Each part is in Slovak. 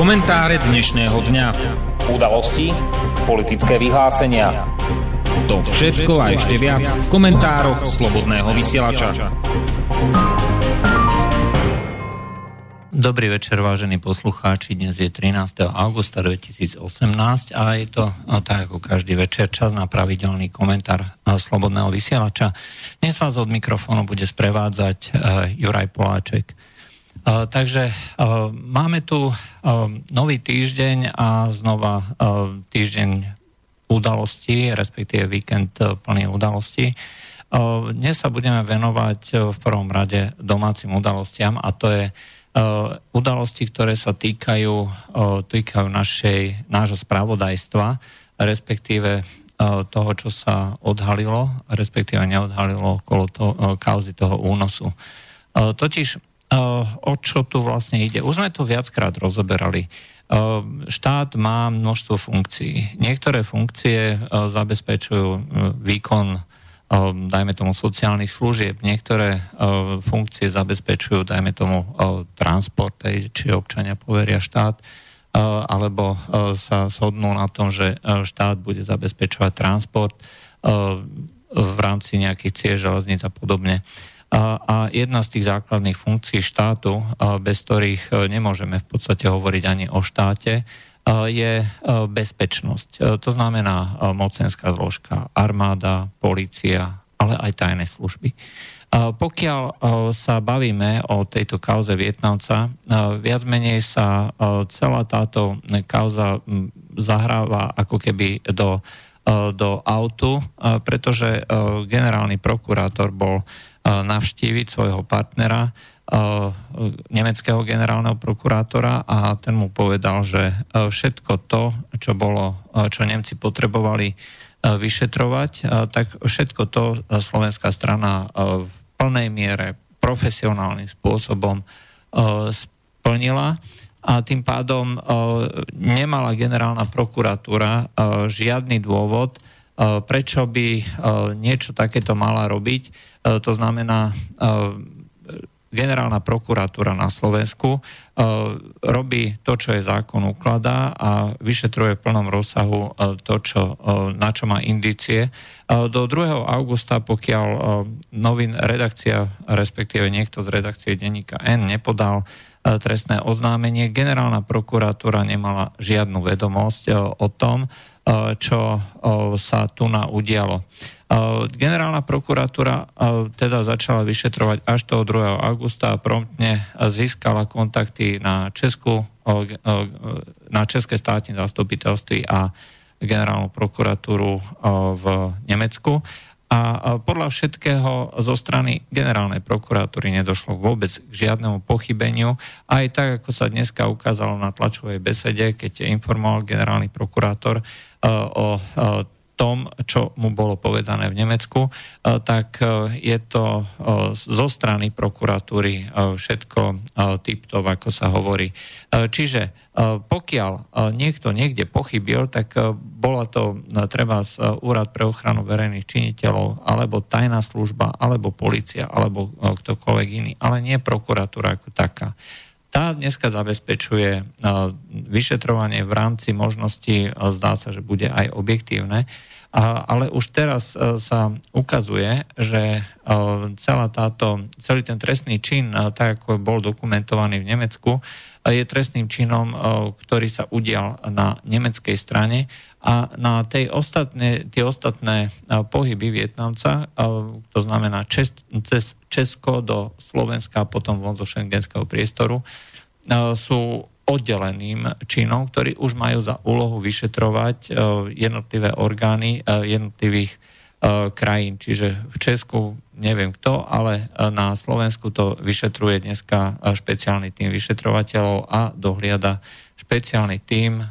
Komentáre dnešného dňa. Udalosti, politické vyhlásenia. To všetko a ešte viac v komentároch Slobodného vysielača. Dobrý večer, vážení poslucháči. Dnes je 13. augusta 2018 a je to no, tak ako každý večer čas na pravidelný komentár Slobodného vysielača. Dnes vás od mikrofónu bude sprevádzať uh, Juraj Poláček. Uh, takže uh, máme tu uh, nový týždeň a znova týždeň udalostí, respektíve víkend plný udalostí. Dnes sa budeme venovať v prvom rade domácim udalostiam a to je udalosti, ktoré sa týkajú, týkajú našej, nášho spravodajstva, respektíve toho, čo sa odhalilo, respektíve neodhalilo okolo to, kauzy toho únosu. Totiž o čo tu vlastne ide? Už sme to viackrát rozoberali. Štát má množstvo funkcií. Niektoré funkcie zabezpečujú výkon dajme tomu sociálnych služieb. Niektoré funkcie zabezpečujú, dajme tomu transport, či občania poveria štát, alebo sa shodnú na tom, že štát bude zabezpečovať transport v rámci nejakých cieľ železníc a podobne. A jedna z tých základných funkcií štátu, bez ktorých nemôžeme v podstate hovoriť ani o štáte, je bezpečnosť. To znamená mocenská zložka, armáda, policia, ale aj tajné služby. Pokiaľ sa bavíme o tejto kauze Vietnamca, viac menej sa celá táto kauza zahráva ako keby do, do autu, pretože generálny prokurátor bol navštíviť svojho partnera Eh, nemeckého generálneho prokurátora a ten mu povedal, že eh, všetko to, čo bolo, eh, čo Nemci potrebovali vyšetrovať, tak všetko to slovenská strana v plnej miere profesionálnym spôsobom splnila. A tým pádom nemala generálna prokuratúra žiadny dôvod, prečo by niečo takéto mala robiť. To znamená generálna prokuratúra na Slovensku e, robí to, čo je zákon ukladá a vyšetruje v plnom rozsahu e, to, čo, e, na čo má indície. Do 2. augusta, pokiaľ novin redakcia, respektíve niekto z redakcie denníka N nepodal trestné oznámenie, generálna prokuratúra nemala žiadnu vedomosť o tom, čo sa tu na udialo. Generálna prokuratúra teda začala vyšetrovať až toho 2. augusta a promptne získala kontakty na Česku, na České státne zastupiteľství a generálnu prokuratúru v Nemecku. A podľa všetkého zo strany generálnej prokuratúry nedošlo vôbec k žiadnemu pochybeniu. Aj tak, ako sa dneska ukázalo na tlačovej besede, keď informoval generálny prokurátor o tom, čo mu bolo povedané v Nemecku, e, tak e, je to e, zo strany prokuratúry všetko typtov, ako sa hovorí. Čiže pokiaľ niekto niekde pochybil, tak bola to treba z Úrad pre ochranu verejných činiteľov, alebo tajná služba, alebo policia, alebo ktokoľvek iný, ale nie prokuratúra ako taká tá dneska zabezpečuje vyšetrovanie v rámci možností, zdá sa, že bude aj objektívne, ale už teraz e, sa ukazuje, že e, celá táto, celý ten trestný čin, e, tak ako bol dokumentovaný v Nemecku, je trestným činom, ktorý sa udial na nemeckej strane. A na tej ostatné, tie ostatné pohyby Vietnamca, to znamená Čes, cez Česko do Slovenska a potom von zo šengenského priestoru, sú oddeleným činom, ktorí už majú za úlohu vyšetrovať e, jednotlivé orgány e, jednotlivých e, krajín. Čiže v Česku neviem kto, ale na Slovensku to vyšetruje dneska špeciálny tým vyšetrovateľov a dohliada špeciálny tým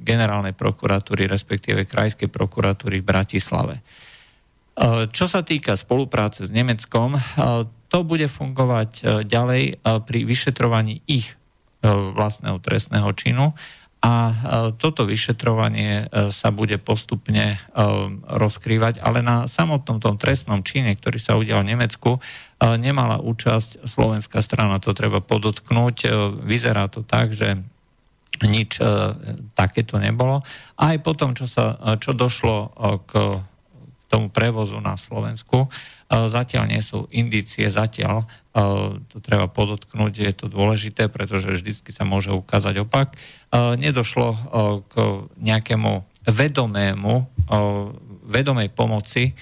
generálnej prokuratúry, respektíve krajskej prokuratúry v Bratislave. Čo sa týka spolupráce s Nemeckom, to bude fungovať ďalej pri vyšetrovaní ich vlastného trestného činu a toto vyšetrovanie sa bude postupne rozkrývať, ale na samotnom tom trestnom čine, ktorý sa udial v Nemecku, nemala účasť slovenská strana, to treba podotknúť. Vyzerá to tak, že nič takéto nebolo. Aj potom, čo, sa, čo došlo k tomu prevozu na Slovensku, zatiaľ nie sú indície, zatiaľ to treba podotknúť, je to dôležité, pretože vždy sa môže ukázať opak. Nedošlo k nejakému vedomému, vedomej pomoci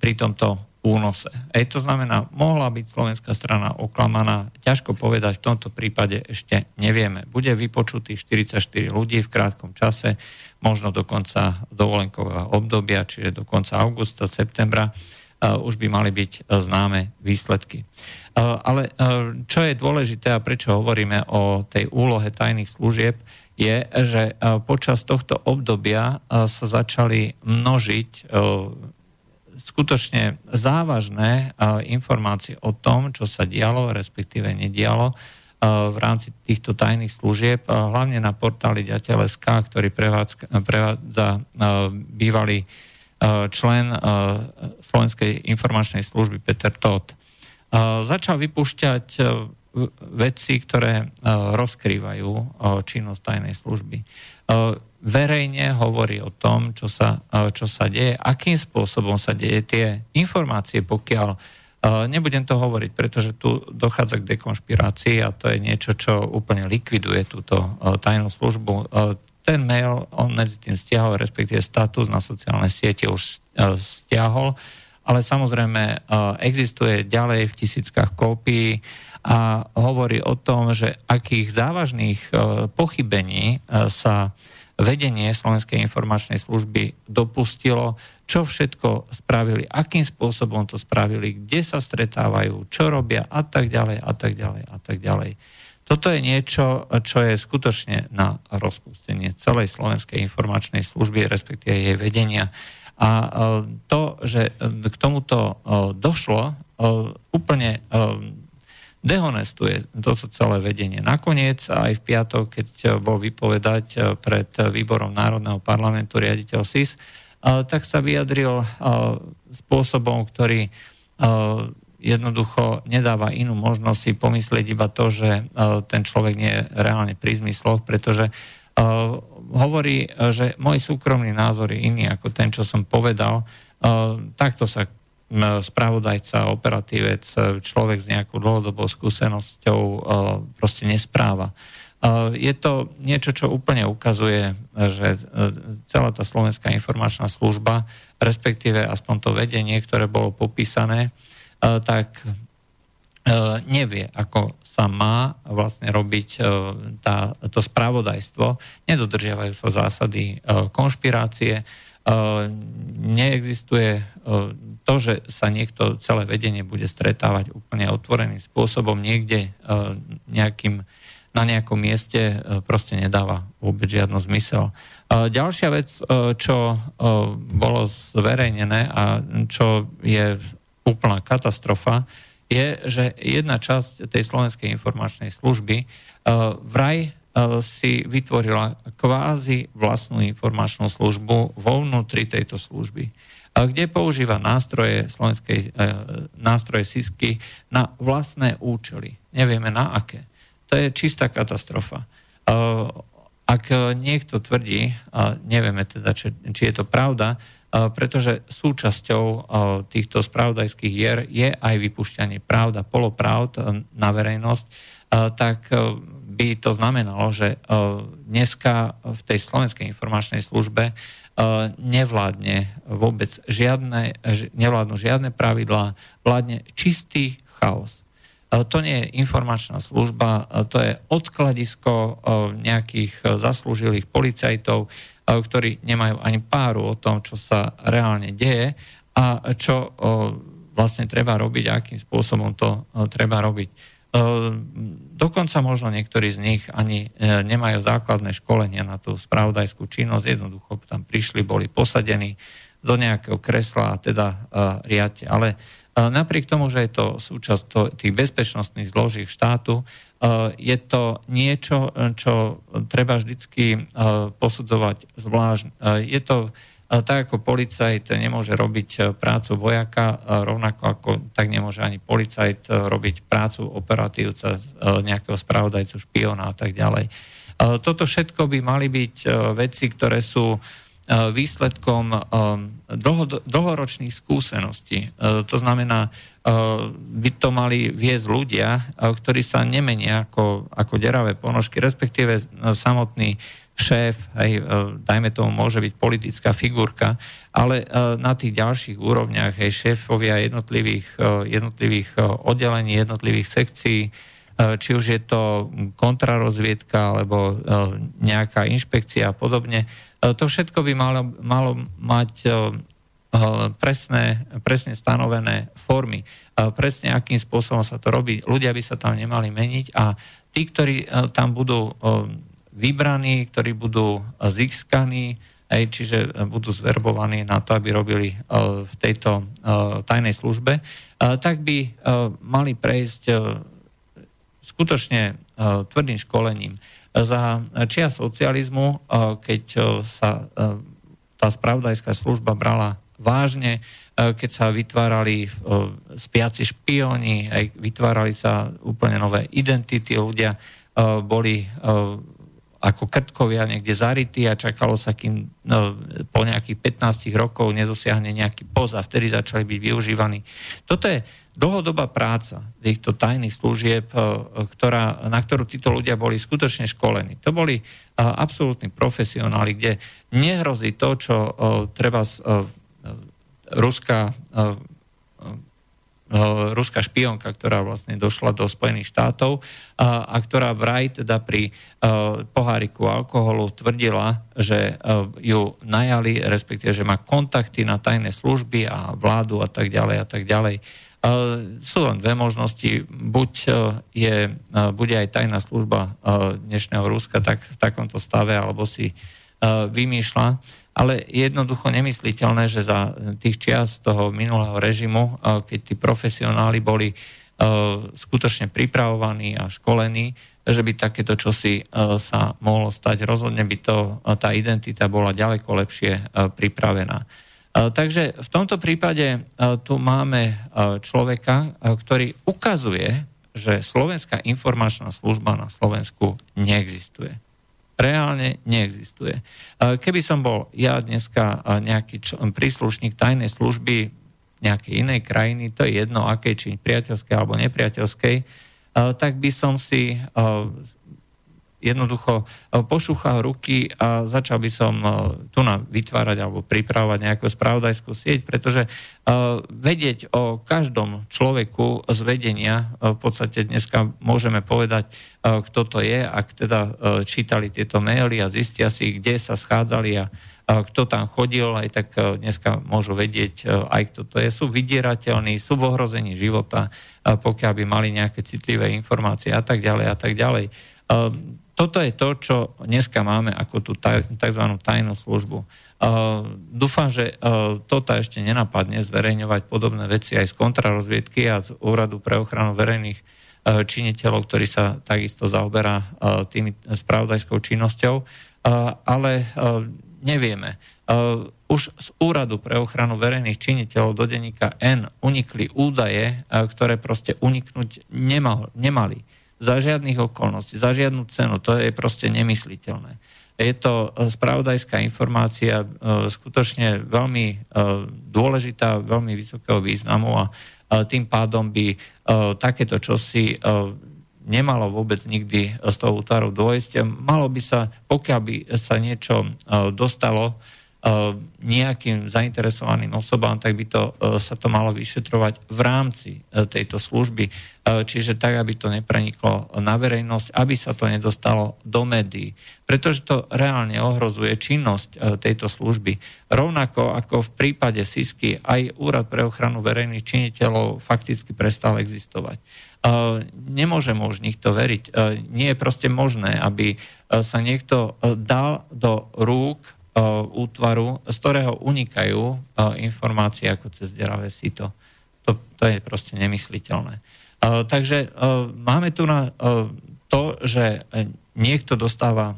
pri tomto únose. Ej, to znamená, mohla byť slovenská strana oklamaná, ťažko povedať, v tomto prípade ešte nevieme. Bude vypočutý 44 ľudí v krátkom čase, možno do konca dovolenkového obdobia, čiže do konca augusta, septembra, uh, už by mali byť uh, známe výsledky. Uh, ale čo je dôležité a prečo hovoríme o tej úlohe tajných služieb, je, že počas tohto obdobia sa začali množiť skutočne závažné informácie o tom, čo sa dialo, respektíve nedialo v rámci týchto tajných služieb, hlavne na portáli ďateľ.sk, ktorý prevádza bývalý člen Slovenskej informačnej služby Peter Todt. Začal vypúšťať veci, ktoré rozkrývajú činnosť tajnej služby verejne hovorí o tom, čo sa, čo sa deje, akým spôsobom sa deje tie informácie, pokiaľ nebudem to hovoriť, pretože tu dochádza k dekonšpirácii a to je niečo, čo úplne likviduje túto e, tajnú službu. Ten mail on medzi tým stiahol, respektíve status na sociálnej siete už stiahol, ale samozrejme existuje ďalej v tisíckach kópií a hovorí o tom, že akých závažných pochybení sa vedenie Slovenskej informačnej služby dopustilo, čo všetko spravili, akým spôsobom to spravili, kde sa stretávajú, čo robia a tak ďalej a tak ďalej a tak ďalej. Toto je niečo, čo je skutočne na rozpustenie celej Slovenskej informačnej služby, respektíve jej vedenia. A e, to, že k tomuto e, došlo, e, úplne dehonestuje toto celé vedenie. Nakoniec aj v piatok, keď bol vypovedať pred výborom Národného parlamentu riaditeľ SIS, tak sa vyjadril spôsobom, ktorý jednoducho nedáva inú možnosť si pomyslieť iba to, že ten človek nie je reálne pri zmysloch, pretože hovorí, že môj súkromný názor je iný ako ten, čo som povedal. Takto sa spravodajca, operatívec, človek s nejakou dlhodobou skúsenosťou proste nespráva. E, je to niečo, čo úplne ukazuje, že e, celá tá slovenská informačná služba, respektíve aspoň to vedenie, ktoré bolo popísané, tak nevie, ako sa má vlastne robiť tá, to spravodajstvo. Nedodržiavajú sa zásady konšpirácie, neexistuje to, že sa niekto celé vedenie bude stretávať úplne otvoreným spôsobom niekde nejakým, na nejakom mieste proste nedáva vôbec žiadnu zmysel. Ďalšia vec, čo bolo zverejnené a čo je úplná katastrofa, je, že jedna časť tej slovenskej informačnej služby vraj si vytvorila kvázi vlastnú informačnú službu vo vnútri tejto služby, kde používa nástroje slovenskej, e, nástroje SISky na vlastné účely. Nevieme na aké. To je čistá katastrofa. E, ak niekto tvrdí, a nevieme teda, či, či je to pravda, e, pretože súčasťou týchto spravodajských hier je aj vypušťanie pravda, polopravd na verejnosť, tak by to znamenalo, že e, dneska v tej slovenskej informačnej službe e, nevládne vôbec žiadne, nevládnu žiadne pravidlá, vládne čistý chaos. E, to nie je informačná služba, to je odkladisko nejakých zaslúžilých policajtov, ktorí nemajú ani páru o tom, čo sa reálne deje a čo vlastne treba robiť a akým spôsobom to treba robiť. Dokonca možno niektorí z nich ani e, nemajú základné školenia na tú spravodajskú činnosť, jednoducho tam prišli, boli posadení do nejakého kresla a teda e, riadte. Ale e, napriek tomu, že je to súčasť tých bezpečnostných zloží štátu, je to niečo, čo treba vždycky posudzovať zvlášť. Je to tak ako policajt nemôže robiť e, prácu vojaka, rovnako ako tak nemôže ani policajt e, robiť prácu operatívca, e, nejakého spravodajcu, špiona a tak ďalej. Toto všetko by mali byť veci, ktoré sú výsledkom dlhoročných skúseností. To znamená, by to mali viesť ľudia, ktorí sa nemenia ako, ako deravé ponožky, respektíve samotný šéf, aj, e, dajme tomu, môže byť politická figurka, ale e, na tých ďalších úrovniach aj šéfovia jednotlivých, e, jednotlivých oddelení, jednotlivých sekcií, či už je to kontrarozviedka alebo nejaká inšpekcia a podobne. To všetko by malo, malo mať presné, presne stanovené formy. Presne akým spôsobom sa to robí. Ľudia by sa tam nemali meniť a tí, ktorí tam budú vybraní, ktorí budú získaní, aj, čiže budú zverbovaní na to, aby robili v tejto tajnej službe, tak by mali prejsť skutočne tvrdým školením. Za čia socializmu, keď sa tá spravodajská služba brala vážne, keď sa vytvárali spiaci špioni, aj vytvárali sa úplne nové identity, ľudia boli ako krtkovia niekde zarytí a čakalo sa, kým no, po nejakých 15 rokov nedosiahne nejaký poz a vtedy začali byť využívaní. Toto je dlhodobá práca týchto tajných služieb, e, ktorá, na ktorú títo ľudia boli skutočne školení. To boli e, absolútni profesionáli, kde nehrozí to, čo e, treba z Ruska Eh, ruská špionka, ktorá vlastne došla do Spojených štátov a, ktorá vraj teda pri poháriku alkoholu tvrdila, že ju najali, respektíve, že má kontakty na tajné služby a vládu a tak ďalej a tak ďalej. Uh, sú len dve možnosti. Buď uh, je, uh, bude aj tajná služba dnešného Ruska tak v takomto stave, alebo si vymýšľa ale je jednoducho nemysliteľné, že za tých čias toho minulého režimu, keď tí profesionáli boli skutočne pripravovaní a školení, že by takéto čosi sa mohlo stať. Rozhodne by to, tá identita bola ďaleko lepšie pripravená. Takže v tomto prípade tu máme človeka, ktorý ukazuje, že Slovenská informačná služba na Slovensku neexistuje reálne neexistuje. Keby som bol ja dneska nejaký príslušník tajnej služby nejakej inej krajiny, to je jedno, akej, či priateľskej alebo nepriateľskej, tak by som si jednoducho e, pošúchal ruky a začal by som e, tu na vytvárať alebo pripravovať nejakú spravodajskú sieť, pretože e, vedieť o každom človeku z vedenia, v podstate dneska môžeme povedať, kto to je, ak teda čítali tieto maily a zistia si, kde sa schádzali a kto tam chodil, aj tak dneska môžu vedieť aj kto to je. Sú vydierateľní, sú v ohrození života, pokiaľ by mali nejaké citlivé informácie a tak ďalej a tak ďalej toto je to, čo dneska máme ako tú tzv. tajnú službu. Uh, dúfam, že uh, toto ešte nenapadne zverejňovať podobné veci aj z kontrarozviedky a z Úradu pre ochranu verejných uh, činiteľov, ktorý sa takisto zaoberá uh, tými spravodajskou činnosťou, uh, ale uh, nevieme. Uh, už z Úradu pre ochranu verejných činiteľov do denníka N unikli údaje, uh, ktoré proste uniknúť nemal, nemali za žiadnych okolností, za žiadnu cenu. To je proste nemysliteľné. Je to e, spravodajská informácia e, skutočne veľmi e, dôležitá, veľmi vysokého významu a tým pádom by takéto čosi nemalo vôbec nikdy z toho útvaru dôjsť. Malo by sa, pokiaľ by sa niečo dostalo nejakým zainteresovaným osobám, tak by to, e, sa to malo vyšetrovať v rámci e, tejto služby. Čiže tak, aby to nepreniklo na verejnosť, aby sa to nedostalo do médií. Pretože to reálne ohrozuje činnosť tejto služby. Rovnako ako v prípade SISky aj Úrad pre ochranu verejných činiteľov fakticky prestal existovať. Nemôžeme už nikto veriť. Nie je proste možné, aby sa niekto dal do rúk E, útvaru, z ktorého unikajú e, informácie ako cez deravé sito. To, to je proste nemysliteľné. E, takže máme tu na to, že niekto dostáva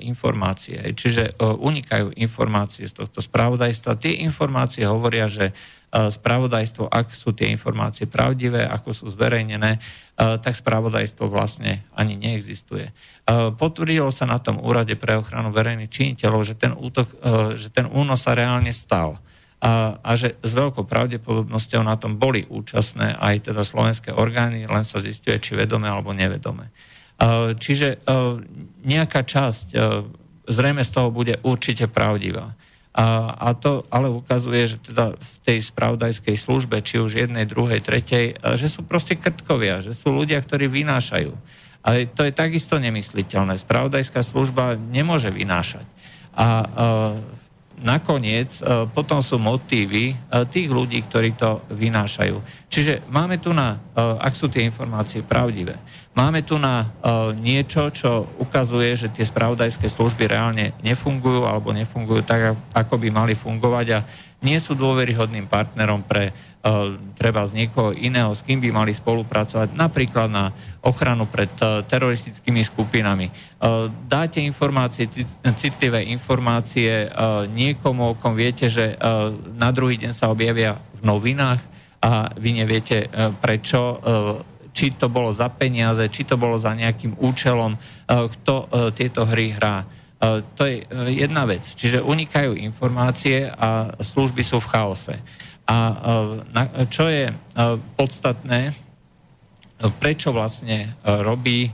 informácie. Čiže unikajú informácie z tohto spravodajstva. Tie informácie hovoria, že spravodajstvo, ak sú tie informácie pravdivé, ako sú zverejnené, tak spravodajstvo vlastne ani neexistuje. Potvrdilo sa na tom úrade pre ochranu verejných činiteľov, že ten, útok, že ten únos sa reálne stal a, a že s veľkou pravdepodobnosťou na tom boli účastné aj teda slovenské orgány, len sa zistuje, či vedome alebo nevedome. Čiže nejaká časť zrejme z toho bude určite pravdivá. A, a to ale ukazuje, že teda v tej spravodajskej službe, či už jednej, druhej, tretej, že sú proste krtkovia, že sú ľudia, ktorí vynášajú. Ale to je takisto nemysliteľné. Spravodajská služba nemôže vynášať. A, a nakoniec e, potom sú motívy e, tých ľudí, ktorí to vynášajú. Čiže máme tu na, e, ak sú tie informácie pravdivé, máme tu na niečo, čo ukazuje, že tie spravodajské služby reálne nefungujú alebo nefungujú tak, ako by mali fungovať a nie sú dôveryhodným partnerom pre treba z niekoho iného, s kým by mali spolupracovať, napríklad na ochranu pred uh, teroristickými skupinami. Uh, dáte informácie, citlivé informácie niekomu, o kom viete, že na druhý deň sa objavia v novinách a vy neviete prečo, či to bolo za peniaze, či to bolo za nejakým účelom, kto tieto hry hrá. To je jedna vec. Čiže unikajú informácie a služby sú v chaose. A čo je podstatné, prečo vlastne robí,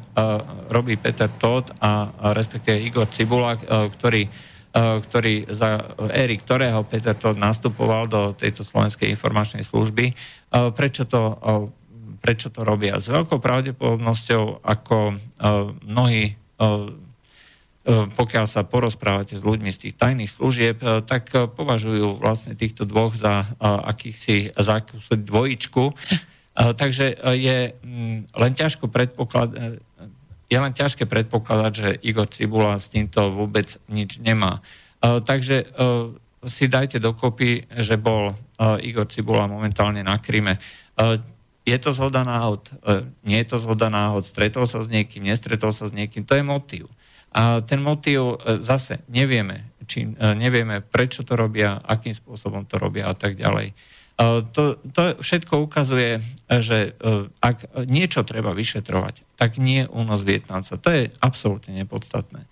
robí Peter Todd a respektíve Igor Cibula, ktorý, ktorý za éry ktorého Peter Todd nastupoval do tejto slovenskej informačnej služby, prečo to, prečo to robia. S veľkou pravdepodobnosťou, ako mnohí E, pokiaľ sa porozprávate s ľuďmi z tých tajných služieb, e, tak e, považujú vlastne týchto dvoch za akýchsi za dvojičku. Takže je mm, len ťažko predpokladať, je len ťažké predpokladať, že Igor Cibula s týmto vôbec nič nemá. Takže si dajte dokopy, že bol Igor Cibula momentálne na Kryme. Je to zhoda náhod? Nie je to zhoda náhod? Stretol sa s niekým? Nestretol sa s niekým? To je motív. A ten motív e, zase nevieme, či, e, nevieme, prečo to robia, akým spôsobom to robia a tak ďalej. E, to, to všetko ukazuje, že ak niečo treba vyšetrovať, tak nie únos Vietnamca. To je absolútne nepodstatné.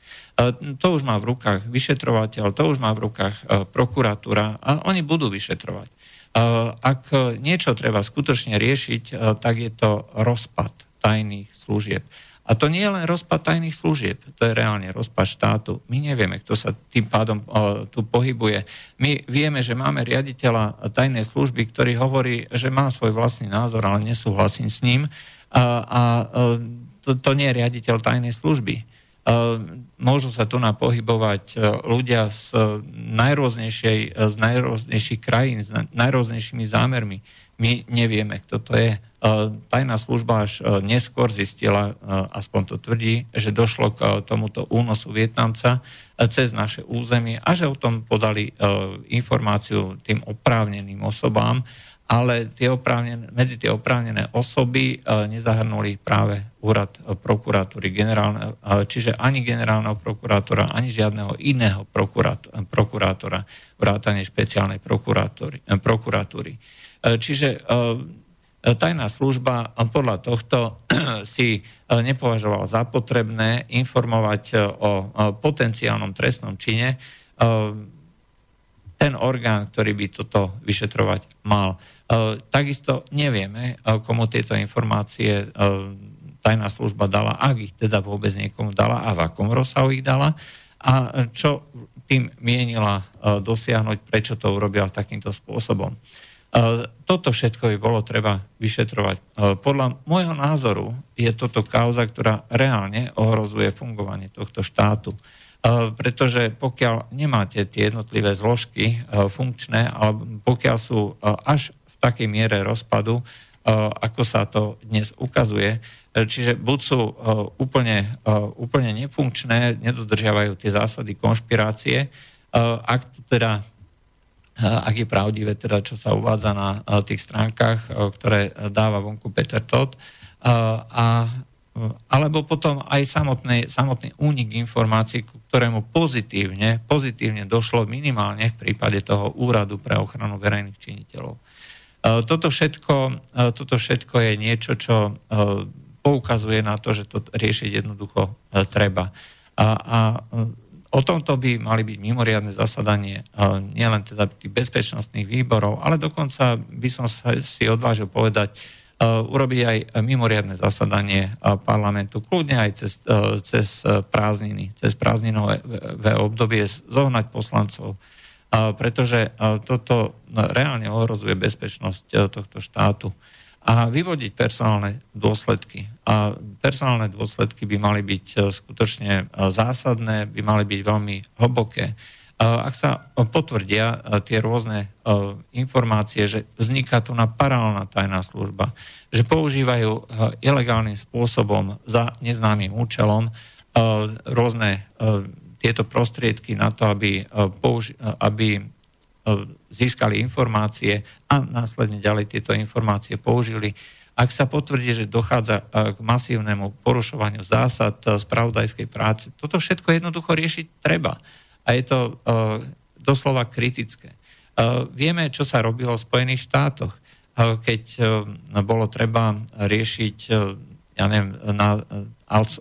To už má v rukách vyšetrovateľ, to už má v rukách prokuratúra a oni budú vyšetrovať. Ak niečo treba skutočne riešiť, tak je to rozpad tajných služieb. A to nie je len rozpad tajných služieb, to je reálne rozpad štátu. My nevieme, kto sa tým pádom o, tu pohybuje. My vieme, že máme riaditeľa tajnej služby, ktorý hovorí, že má svoj vlastný názor, ale nesúhlasím s ním. A, a to, to nie je riaditeľ tajnej služby. Môžu sa tu napohybovať ľudia z, najrôznejšej, z najrôznejších krajín, s najrôznejšími zámermi. My nevieme, kto to je. E, tajná služba až e, neskôr zistila, e, aspoň to tvrdí, že došlo k tomuto únosu Vietnamca cez naše územie a že o tom podali informáciu tým oprávneným osobám, ale tie medzi tie oprávnené osoby nezahrnuli práve úrad prokuratúry, generálne, čiže ani generálneho prokurátora, ani žiadneho iného prokurátora, vrátane špeciálnej prokuratúry. Čiže tajná služba podľa tohto si e, nepovažovala za potrebné informovať e, o potenciálnom trestnom čine e, ten orgán, ktorý by toto vyšetrovať mal. Takisto nevieme, komu tieto informácie tajná služba dala, ak ich teda vôbec niekomu dala a v akom rozsahu ich dala a čo tým mienila dosiahnuť, prečo to urobila takýmto spôsobom. Toto všetko by bolo treba vyšetrovať. Podľa môjho názoru je toto kauza, ktorá reálne ohrozuje fungovanie tohto štátu. Pretože pokiaľ nemáte tie jednotlivé zložky funkčné, ale pokiaľ sú až v takej miere rozpadu, ako sa to dnes ukazuje, čiže buď sú úplne, úplne nefunkčné, nedodržiavajú tie zásady konšpirácie, ak to teda ak je pravdivé teda, čo sa uvádza na tých stránkach, ktoré dáva vonku Peter Todd. A alebo potom aj samotný, samotný únik informácií, ku ktorému pozitívne, pozitívne došlo minimálne v prípade toho úradu pre ochranu verejných činiteľov. Toto všetko, toto všetko je niečo, čo poukazuje na to, že to riešiť jednoducho treba. A, a O tomto by mali byť mimoriadne zasadanie nielen teda tých bezpečnostných výborov, ale dokonca by som sa si odvážil povedať, urobiť aj mimoriadne zasadanie parlamentu, kľudne aj cez, cez prázdniny, cez prázdninové obdobie zohnať poslancov, pretože toto reálne ohrozuje bezpečnosť tohto štátu a vyvodiť personálne dôsledky. A personálne dôsledky by mali byť e, skutočne e, zásadné, by mali byť veľmi hlboké. Ak sa potvrdia e, tie rôzne informácie, že vzniká tu na paralelná tajná služba, že používajú ilegálnym spôsobom za neznámym účelom rôzne tieto prostriedky na to, aby, použi- aby získali informácie a následne ďalej tieto informácie použili. Ak sa potvrdí, že dochádza k masívnemu porušovaniu zásad spravodajskej práce, toto všetko jednoducho riešiť treba. A je to doslova kritické. Vieme, čo sa robilo v Spojených štátoch, keď bolo treba riešiť, ja neviem, na,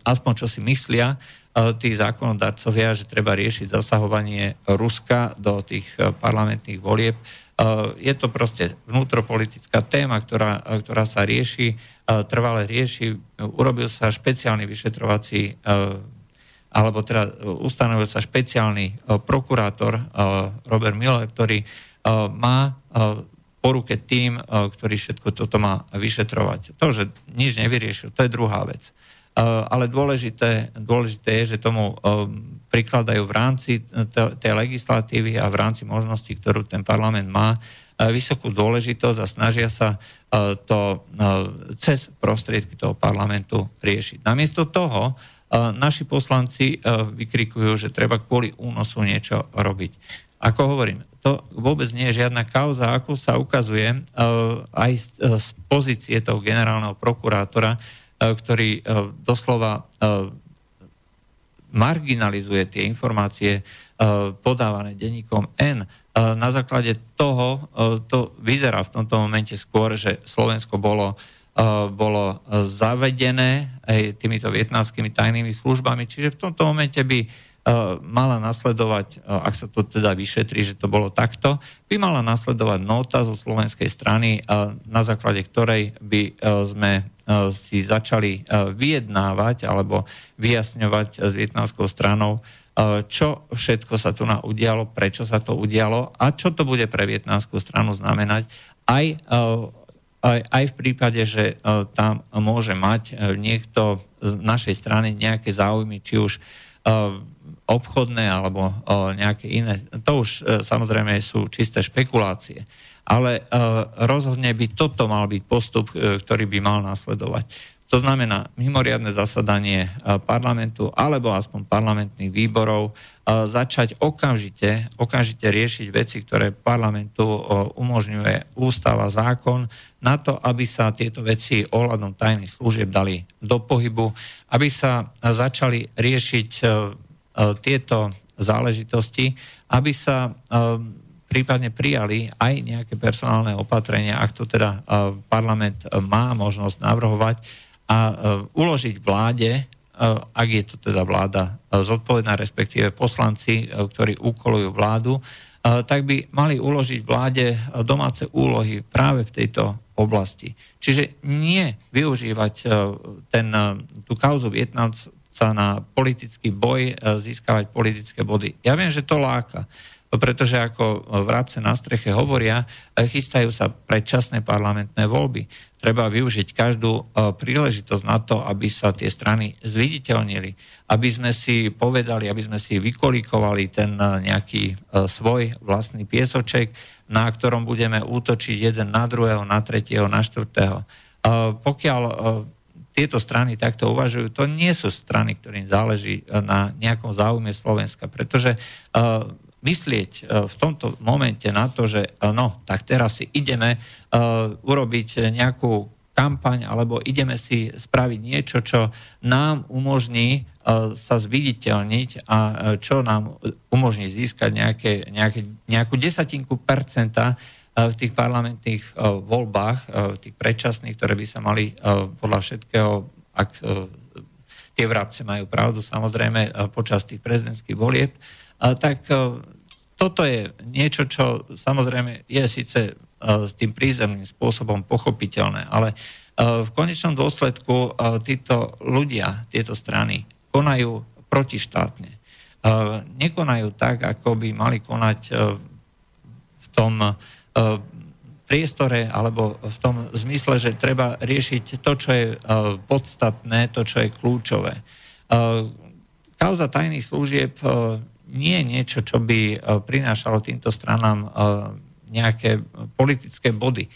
aspoň čo si myslia, tí zákonodarcovia, že treba riešiť zasahovanie Ruska do tých e, parlamentných volieb. E, je to proste vnútropolitická téma, ktorá, ktorá sa rieši, e, trvale rieši. Urobil sa špeciálny vyšetrovací alebo teda ustanovil sa špeciálny prokurátor Robert Miller, ktorý má po ruke tým, ktorý všetko toto má vyšetrovať. To, že nič nevyriešil, to je druhá vec. Eh, ale dôležité, dôležité je, že tomu eh, prikladajú v rámci tej legislatívy a v rámci možností, ktorú ten parlament má, vysokú dôležitosť a snažia sa to cez prostriedky toho parlamentu riešiť. Namiesto toho naši poslanci vykrikujú, že treba kvôli únosu niečo robiť. Ako hovorím, to vôbec nie je žiadna kauza, ako sa ukazuje aj z pozície toho generálneho prokurátora, E, ktorý e, doslova e, marginalizuje tie informácie podávané denníkom N. Na základe toho to vyzerá v tomto momente skôr, že Slovensko bolo, bolo zavedené aj týmito vietnamskými tajnými službami, čiže v tomto momente by mala nasledovať, ak sa to teda vyšetrí, že to bolo takto, by mala nasledovať nota zo slovenskej strany, na základe ktorej by sme si začali vyjednávať alebo vyjasňovať s vietnamskou stranou, čo všetko sa tu na udialo, prečo sa to udialo a čo to bude pre vietnamskú stranu znamenať aj, aj, aj v prípade, že tam môže mať niekto z našej strany nejaké záujmy, či už obchodné alebo nejaké iné. To už samozrejme sú čisté špekulácie ale e, rozhodne by toto mal byť postup, e, ktorý by mal nasledovať. To znamená mimoriadne zasadanie e, parlamentu alebo aspoň parlamentných výborov, začať okamžite, okamžite riešiť veci, ktoré parlamentu umožňuje ústava, zákon, na to, aby sa tieto veci ohľadom tajných služieb dali do pohybu, aby sa začali riešiť tieto záležitosti, aby sa prípadne prijali aj nejaké personálne opatrenia, ak to teda e, parlament e, má možnosť navrhovať a e, uložiť vláde, ak je to teda vláda zodpovedná, respektíve poslanci, ktorí úkolujú vládu, tak by mali uložiť vláde domáce úlohy práve v tejto oblasti. Čiže nie využívať ten, tú kauzu Vietnamca na politický boj, získavať politické body. Ja viem, že to láka pretože ako vrabce na streche hovoria, e, chystajú sa predčasné parlamentné voľby. Treba využiť každú e, príležitosť na to, aby sa tie strany zviditeľnili, aby sme si povedali, aby sme si vykolíkovali ten e, nejaký svoj vlastný piesoček, na ktorom budeme útočiť jeden na druhého, na tretieho, na štvrtého. Pokiaľ tieto strany takto uvažujú, to nie sú strany, ktorým záleží na nejakom záujme Slovenska, pretože myslieť e, v tomto momente na to, že e, no, tak teraz si ideme uh, urobiť nejakú kampaň, alebo ideme si spraviť niečo, čo nám umožní sa zviditeľniť a čo nám umožní získať nejaké, nejaké, nejakú desatinku percenta v tých parlamentných voľbách, v tých predčasných, ktoré by sa mali podľa všetkého, ak tie vrabce majú pravdu, samozrejme počas tých prezidentských volieb, tak toto je niečo, čo samozrejme je síce s tým prízemným spôsobom pochopiteľné, ale v konečnom dôsledku títo ľudia, tieto strany konajú protištátne. Nekonajú tak, ako by mali konať v tom priestore alebo v tom zmysle, že treba riešiť to, čo je podstatné, to, čo je kľúčové. Kauza tajných služieb nie je niečo, čo by e, prinášalo týmto stranám e, nejaké politické body, e,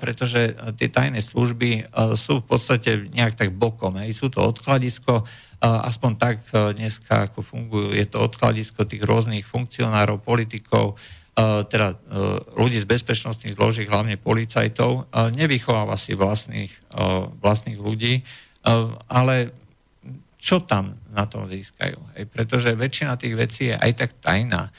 pretože tie tajné služby sú v podstate nejak tak bokom. Sú to odkladisko, aspoň tak dneska, ako fungujú, je to odkladisko tých rôznych funkcionárov, politikov, teda ľudí z bezpečnostných zložiek, hlavne policajtov, nevychováva si vlastných, vlastných ľudí, ale čo tam na tom získajú. Pretože väčšina tých vecí je aj tak tajná.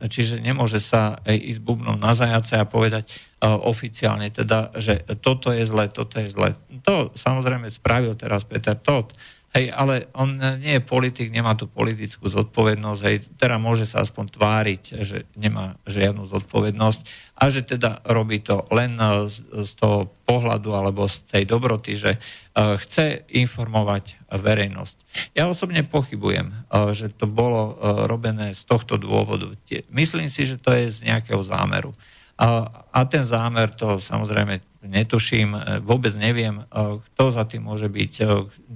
Čiže nemôže sa ísť bubnom na zajace a povedať oficiálne teda, že toto je zle, toto je zle. To samozrejme spravil teraz Peter Todt, Hej, ale on nie je politik, nemá tú politickú zodpovednosť, hej, teda môže sa aspoň tváriť, že nemá žiadnu zodpovednosť a že teda robí to len e, z, z toho pohľadu alebo z tej dobroty, že uh, chce informovať verejnosť. Ja osobne pochybujem, uh, že to bolo uh, robené z tohto dôvodu. Myslím si, že to je z nejakého zámeru. A, a ten zámer to samozrejme netuším, e, vôbec neviem, e, kto za tým môže byť, e,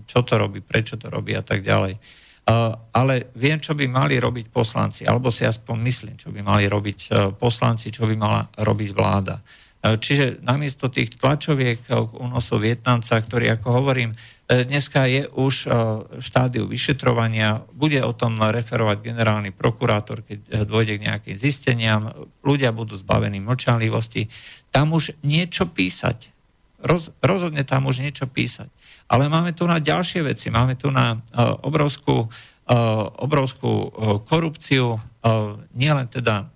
čo to robí, prečo to robí a tak ďalej. Ale viem, čo by mali robiť poslanci, alebo si aspoň myslím, čo by mali robiť poslanci, čo by mala robiť vláda. Čiže namiesto tých tlačoviek únosov Vietnamca, ktorý, ako hovorím, dneska je už štádiu vyšetrovania, bude o tom referovať generálny prokurátor, keď dôjde k nejakým zisteniam, ľudia budú zbavení mlčanlivosti, tam už niečo písať. Roz, rozhodne tam už niečo písať. Ale máme tu na ďalšie veci. Máme tu na obrovskú, obrovskú uh, korupciu, uh, nielen teda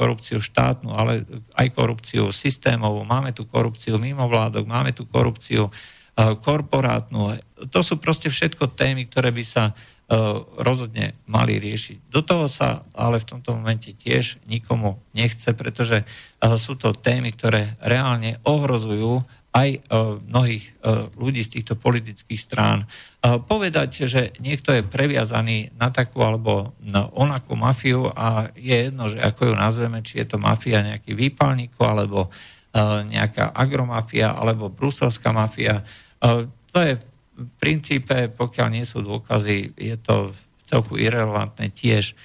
korupciu štátnu, ale aj korupciu systémovú. Máme tu korupciu mimovládok, máme tu korupciu korporátnu. To sú proste všetko témy, ktoré by sa E, rozhodne mali riešiť. Do toho sa ale v tomto momente tiež nikomu nechce, pretože e, sú to témy, ktoré reálne ohrozujú aj e, mnohých ľudí z týchto politických strán. Povedať, že niekto je previazaný na takú alebo na onakú mafiu a je jedno, že ako ju nazveme, či je to mafia nejaký výpalníkov, alebo nejaká agromafia, alebo bruselská mafia, to je v princípe, pokiaľ nie sú dôkazy, je to celku irrelevantné tiež.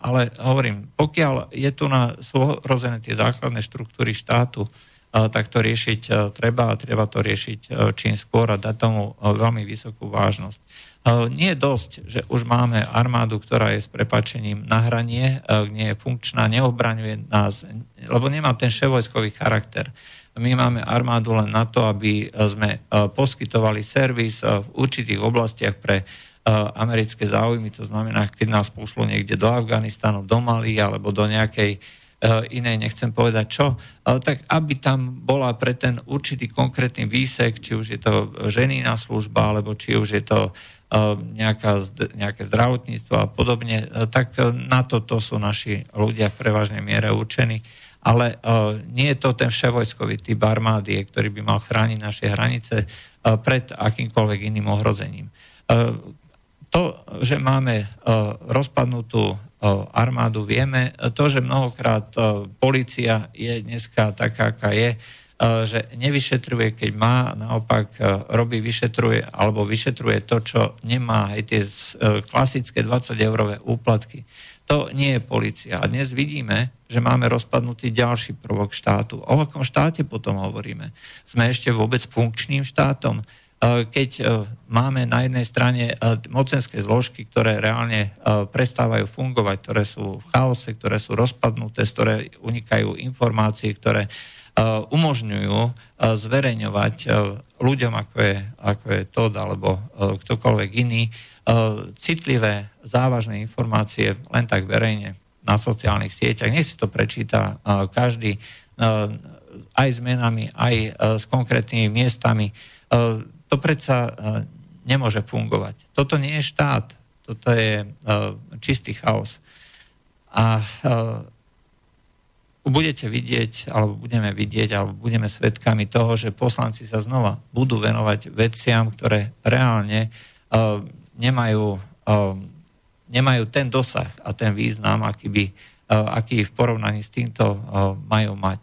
Ale hovorím, pokiaľ je tu na, sú ohrozené tie základné štruktúry štátu, tak to riešiť treba a treba to riešiť čím skôr a dať tomu veľmi vysokú vážnosť. Nie je dosť, že už máme armádu, ktorá je s prepačením na hranie, nie je funkčná, neobraňuje nás, lebo nemá ten ševojskový charakter. My máme armádu len na to, aby sme poskytovali servis v určitých oblastiach pre americké záujmy, to znamená, keď nás pošlo niekde do Afganistanu, do Mali alebo do nejakej inej, nechcem povedať čo, tak aby tam bola pre ten určitý konkrétny výsek, či už je to ženína služba, alebo či už je to nejaká, nejaké zdravotníctvo a podobne, tak na toto sú naši ľudia v prevažnej miere určení ale nie je to ten vševojskový typ armády, ktorý by mal chrániť naše hranice pred akýmkoľvek iným ohrozením. To, že máme rozpadnutú armádu, vieme. To, že mnohokrát uh, policia je dneska taká, aká je, že nevyšetruje, keď má, naopak robí, vyšetruje, alebo vyšetruje to, čo nemá, aj tie klasické 20-eurové úplatky. To nie je policia. A dnes vidíme, že máme rozpadnutý ďalší prvok štátu. O akom štáte potom hovoríme? Sme ešte vôbec funkčným štátom? E, keď e, máme na jednej strane e, mocenské zložky, ktoré reálne prestávajú fungovať, ktoré sú v chaose, ktoré sú rozpadnuté, z ktoré unikajú informácie, ktoré umožňujú zverejňovať ľuďom, ako je, ako je Todd alebo ktokoľvek iný, citlivé, závažné informácie len tak verejne na sociálnych sieťach. Nech si to prečíta každý aj s menami, aj s konkrétnymi miestami. To predsa nemôže fungovať. Toto nie je štát, toto je čistý chaos. A budete vidieť, alebo budeme vidieť, alebo budeme svedkami toho, že poslanci sa znova budú venovať veciam, ktoré reálne nemajú, nemajú ten dosah a ten význam, aký, by, aký v porovnaní s týmto majú mať.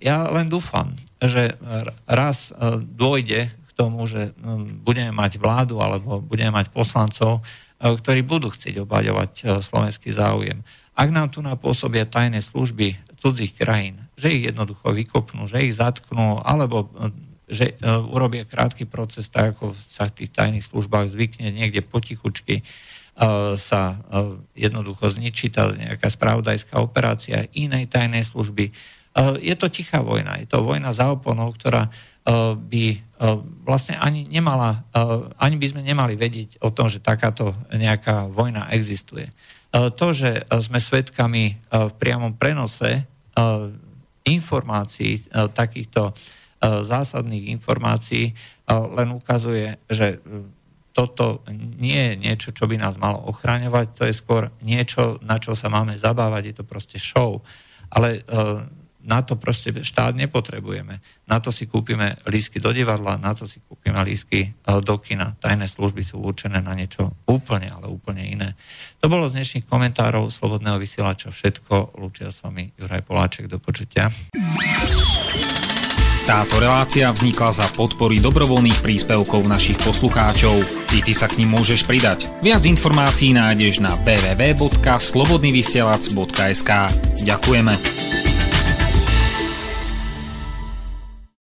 Ja len dúfam, že raz dôjde tomu, že um, budeme mať vládu alebo budeme mať poslancov, uh, ktorí budú chcieť obhaďovať uh, slovenský záujem. Ak nám tu napôsobia tajné služby cudzích krajín, že ich jednoducho vykopnú, že ich zatknú, alebo e, že urobia krátky proces, tak ako sa v tých tajných službách zvykne niekde potichučky sa jednoducho zničí tá nejaká spravodajská operácia inej tajnej služby. Je to tichá vojna, je to vojna za oponou, ktorá by uh, vlastne ani nemala, uh, ani by sme nemali vedieť o tom, že takáto nejaká vojna existuje. To, že sme svedkami v priamom prenose informácií, takýchto zásadných informácií, len ukazuje, že toto nie je niečo, čo by nás malo ochraňovať, to je skôr niečo, na čo sa máme zabávať, je to proste show. Ale na to proste štát nepotrebujeme. Na to si kúpime lísky do divadla, na to si kúpime lísky e, do kina. Tajné služby sú určené na niečo úplne, ale úplne iné. To bolo z dnešných komentárov Slobodného vysielača všetko. Lúčia s vami Juraj Poláček. Do počutia. Táto relácia vznikla za podpory dobrovoľných príspevkov našich poslucháčov. I ty sa k ním môžeš pridať. Viac informácií nájdeš na www.slobodnyvysielac.sk Ďakujeme.